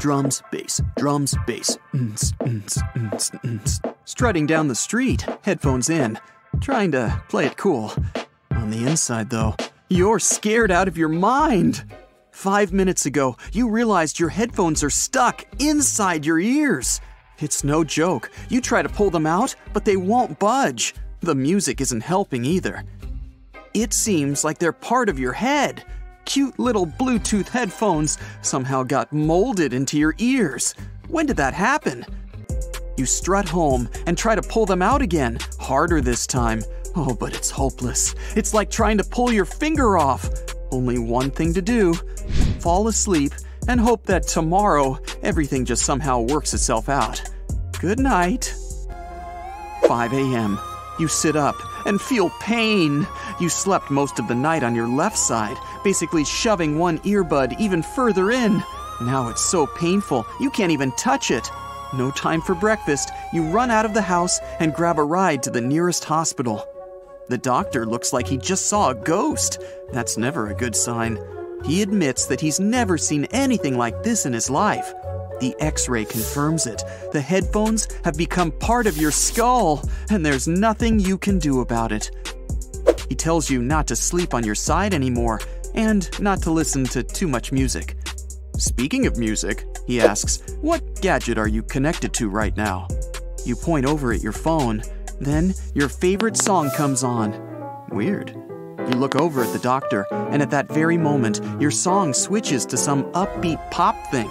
Drums, bass, drums, bass. Strutting down the street, headphones in, trying to play it cool. On the inside, though, you're scared out of your mind. Five minutes ago, you realized your headphones are stuck inside your ears. It's no joke. You try to pull them out, but they won't budge. The music isn't helping either. It seems like they're part of your head. Cute little Bluetooth headphones somehow got molded into your ears. When did that happen? You strut home and try to pull them out again, harder this time. Oh, but it's hopeless. It's like trying to pull your finger off. Only one thing to do fall asleep and hope that tomorrow everything just somehow works itself out. Good night. 5 a.m. You sit up and feel pain. You slept most of the night on your left side, basically shoving one earbud even further in. Now it's so painful, you can't even touch it. No time for breakfast, you run out of the house and grab a ride to the nearest hospital. The doctor looks like he just saw a ghost. That's never a good sign. He admits that he's never seen anything like this in his life. The x ray confirms it. The headphones have become part of your skull, and there's nothing you can do about it. He tells you not to sleep on your side anymore and not to listen to too much music. Speaking of music, he asks, What gadget are you connected to right now? You point over at your phone. Then your favorite song comes on. Weird. You look over at the doctor, and at that very moment, your song switches to some upbeat pop thing.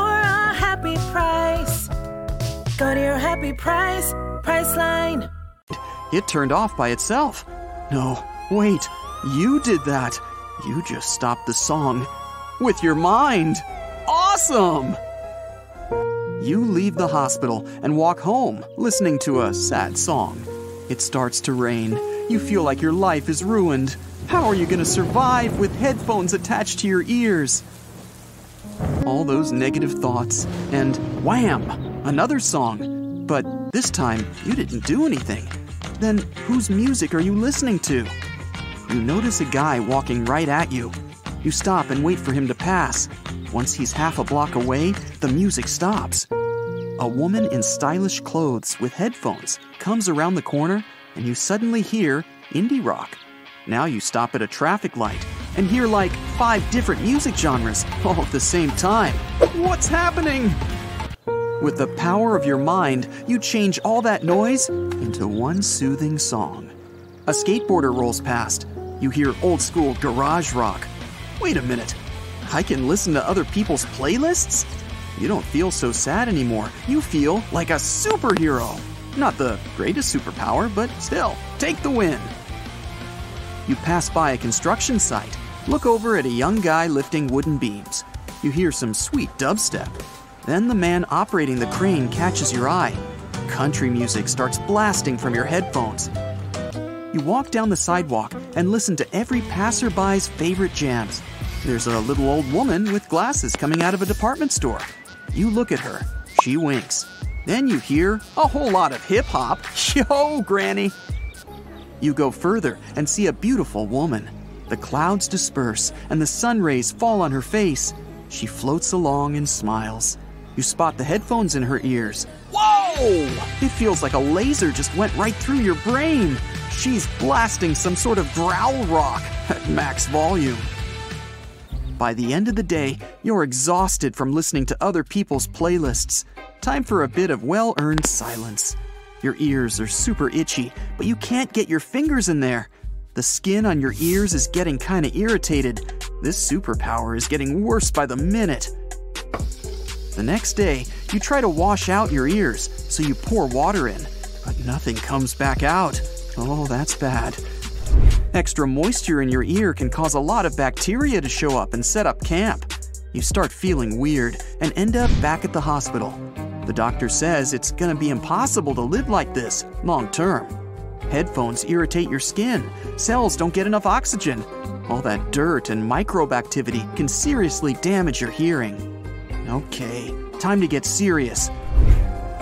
happy price. Go to your happy price, Priceline. It turned off by itself. No, wait, you did that. You just stopped the song with your mind. Awesome! You leave the hospital and walk home, listening to a sad song. It starts to rain. You feel like your life is ruined. How are you going to survive with headphones attached to your ears? All those negative thoughts, and wham! Another song. But this time, you didn't do anything. Then whose music are you listening to? You notice a guy walking right at you. You stop and wait for him to pass. Once he's half a block away, the music stops. A woman in stylish clothes with headphones comes around the corner, and you suddenly hear indie rock. Now you stop at a traffic light and hear like five different music genres all at the same time. What's happening? With the power of your mind, you change all that noise into one soothing song. A skateboarder rolls past. You hear old school garage rock. Wait a minute. I can listen to other people's playlists? You don't feel so sad anymore. You feel like a superhero. Not the greatest superpower, but still, take the win. You pass by a construction site. Look over at a young guy lifting wooden beams. You hear some sweet dubstep. Then the man operating the crane catches your eye. Country music starts blasting from your headphones. You walk down the sidewalk and listen to every passerby's favorite jams. There's a little old woman with glasses coming out of a department store. You look at her. She winks. Then you hear a whole lot of hip hop. Yo, Granny! You go further and see a beautiful woman. The clouds disperse and the sun rays fall on her face. She floats along and smiles. You spot the headphones in her ears. Whoa! It feels like a laser just went right through your brain. She's blasting some sort of growl rock at max volume. By the end of the day, you're exhausted from listening to other people's playlists. Time for a bit of well earned silence. Your ears are super itchy, but you can't get your fingers in there. The skin on your ears is getting kinda irritated. This superpower is getting worse by the minute. The next day, you try to wash out your ears, so you pour water in, but nothing comes back out. Oh, that's bad. Extra moisture in your ear can cause a lot of bacteria to show up and set up camp. You start feeling weird and end up back at the hospital. The doctor says it's gonna be impossible to live like this long term. Headphones irritate your skin, cells don't get enough oxygen. All that dirt and microbe activity can seriously damage your hearing. Okay, time to get serious.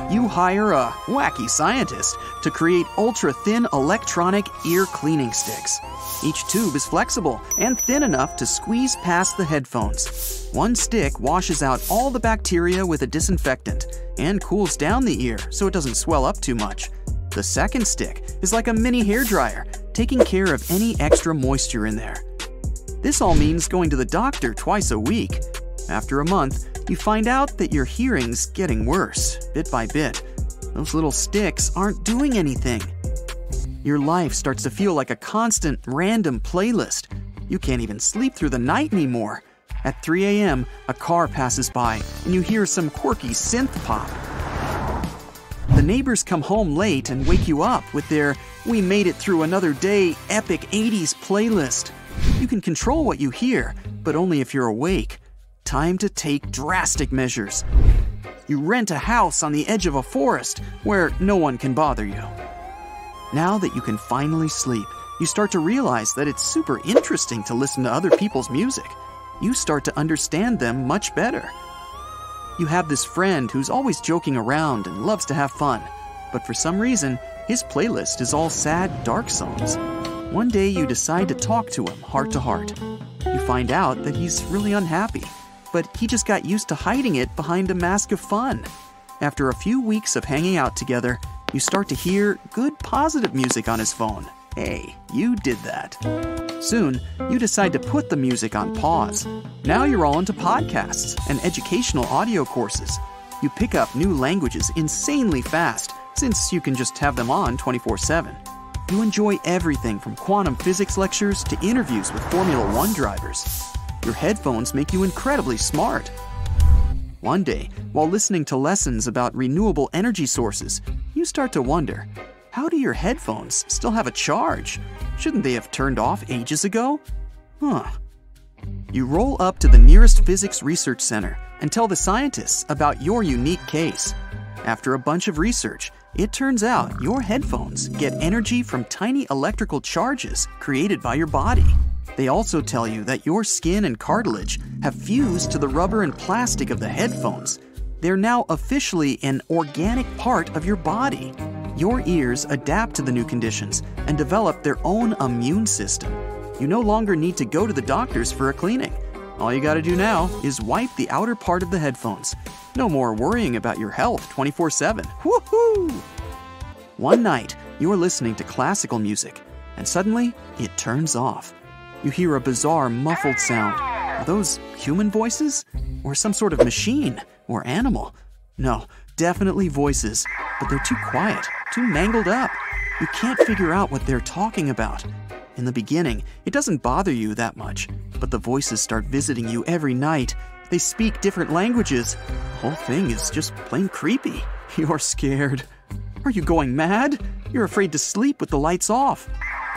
You hire a wacky scientist to create ultra thin electronic ear cleaning sticks. Each tube is flexible and thin enough to squeeze past the headphones. One stick washes out all the bacteria with a disinfectant and cools down the ear so it doesn't swell up too much. The second stick is like a mini hair dryer, taking care of any extra moisture in there. This all means going to the doctor twice a week. After a month, you find out that your hearing's getting worse, bit by bit. Those little sticks aren't doing anything. Your life starts to feel like a constant, random playlist. You can't even sleep through the night anymore. At 3 a.m., a car passes by and you hear some quirky synth pop. The neighbors come home late and wake you up with their We Made It Through Another Day epic 80s playlist. You can control what you hear, but only if you're awake. Time to take drastic measures. You rent a house on the edge of a forest where no one can bother you. Now that you can finally sleep, you start to realize that it's super interesting to listen to other people's music. You start to understand them much better. You have this friend who's always joking around and loves to have fun, but for some reason, his playlist is all sad, dark songs. One day you decide to talk to him heart to heart. You find out that he's really unhappy, but he just got used to hiding it behind a mask of fun. After a few weeks of hanging out together, you start to hear good positive music on his phone. Hey, you did that. Soon, you decide to put the music on pause. Now you're all into podcasts and educational audio courses. You pick up new languages insanely fast since you can just have them on 24 7. You enjoy everything from quantum physics lectures to interviews with Formula One drivers. Your headphones make you incredibly smart. One day, while listening to lessons about renewable energy sources, you start to wonder how do your headphones still have a charge? Shouldn't they have turned off ages ago? Huh. You roll up to the nearest physics research center and tell the scientists about your unique case. After a bunch of research, it turns out your headphones get energy from tiny electrical charges created by your body. They also tell you that your skin and cartilage have fused to the rubber and plastic of the headphones. They're now officially an organic part of your body. Your ears adapt to the new conditions and develop their own immune system. You no longer need to go to the doctors for a cleaning. All you gotta do now is wipe the outer part of the headphones. No more worrying about your health 24 7. Woohoo! One night, you're listening to classical music, and suddenly it turns off. You hear a bizarre, muffled sound. Are those human voices? Or some sort of machine? Or animal? No, definitely voices, but they're too quiet, too mangled up. You can't figure out what they're talking about. In the beginning, it doesn't bother you that much, but the voices start visiting you every night. They speak different languages. The whole thing is just plain creepy. You're scared. Are you going mad? You're afraid to sleep with the lights off.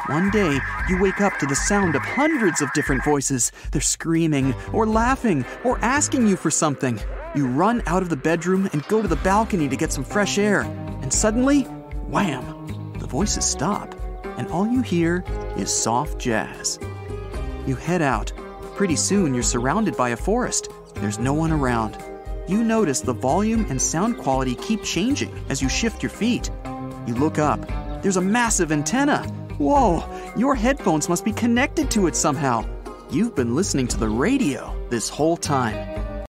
One day, you wake up to the sound of hundreds of different voices. They're screaming, or laughing, or asking you for something. You run out of the bedroom and go to the balcony to get some fresh air. And suddenly, wham! The voices stop, and all you hear is soft jazz. You head out. Pretty soon, you're surrounded by a forest. There's no one around. You notice the volume and sound quality keep changing as you shift your feet. You look up. There's a massive antenna. Whoa, your headphones must be connected to it somehow. You've been listening to the radio this whole time.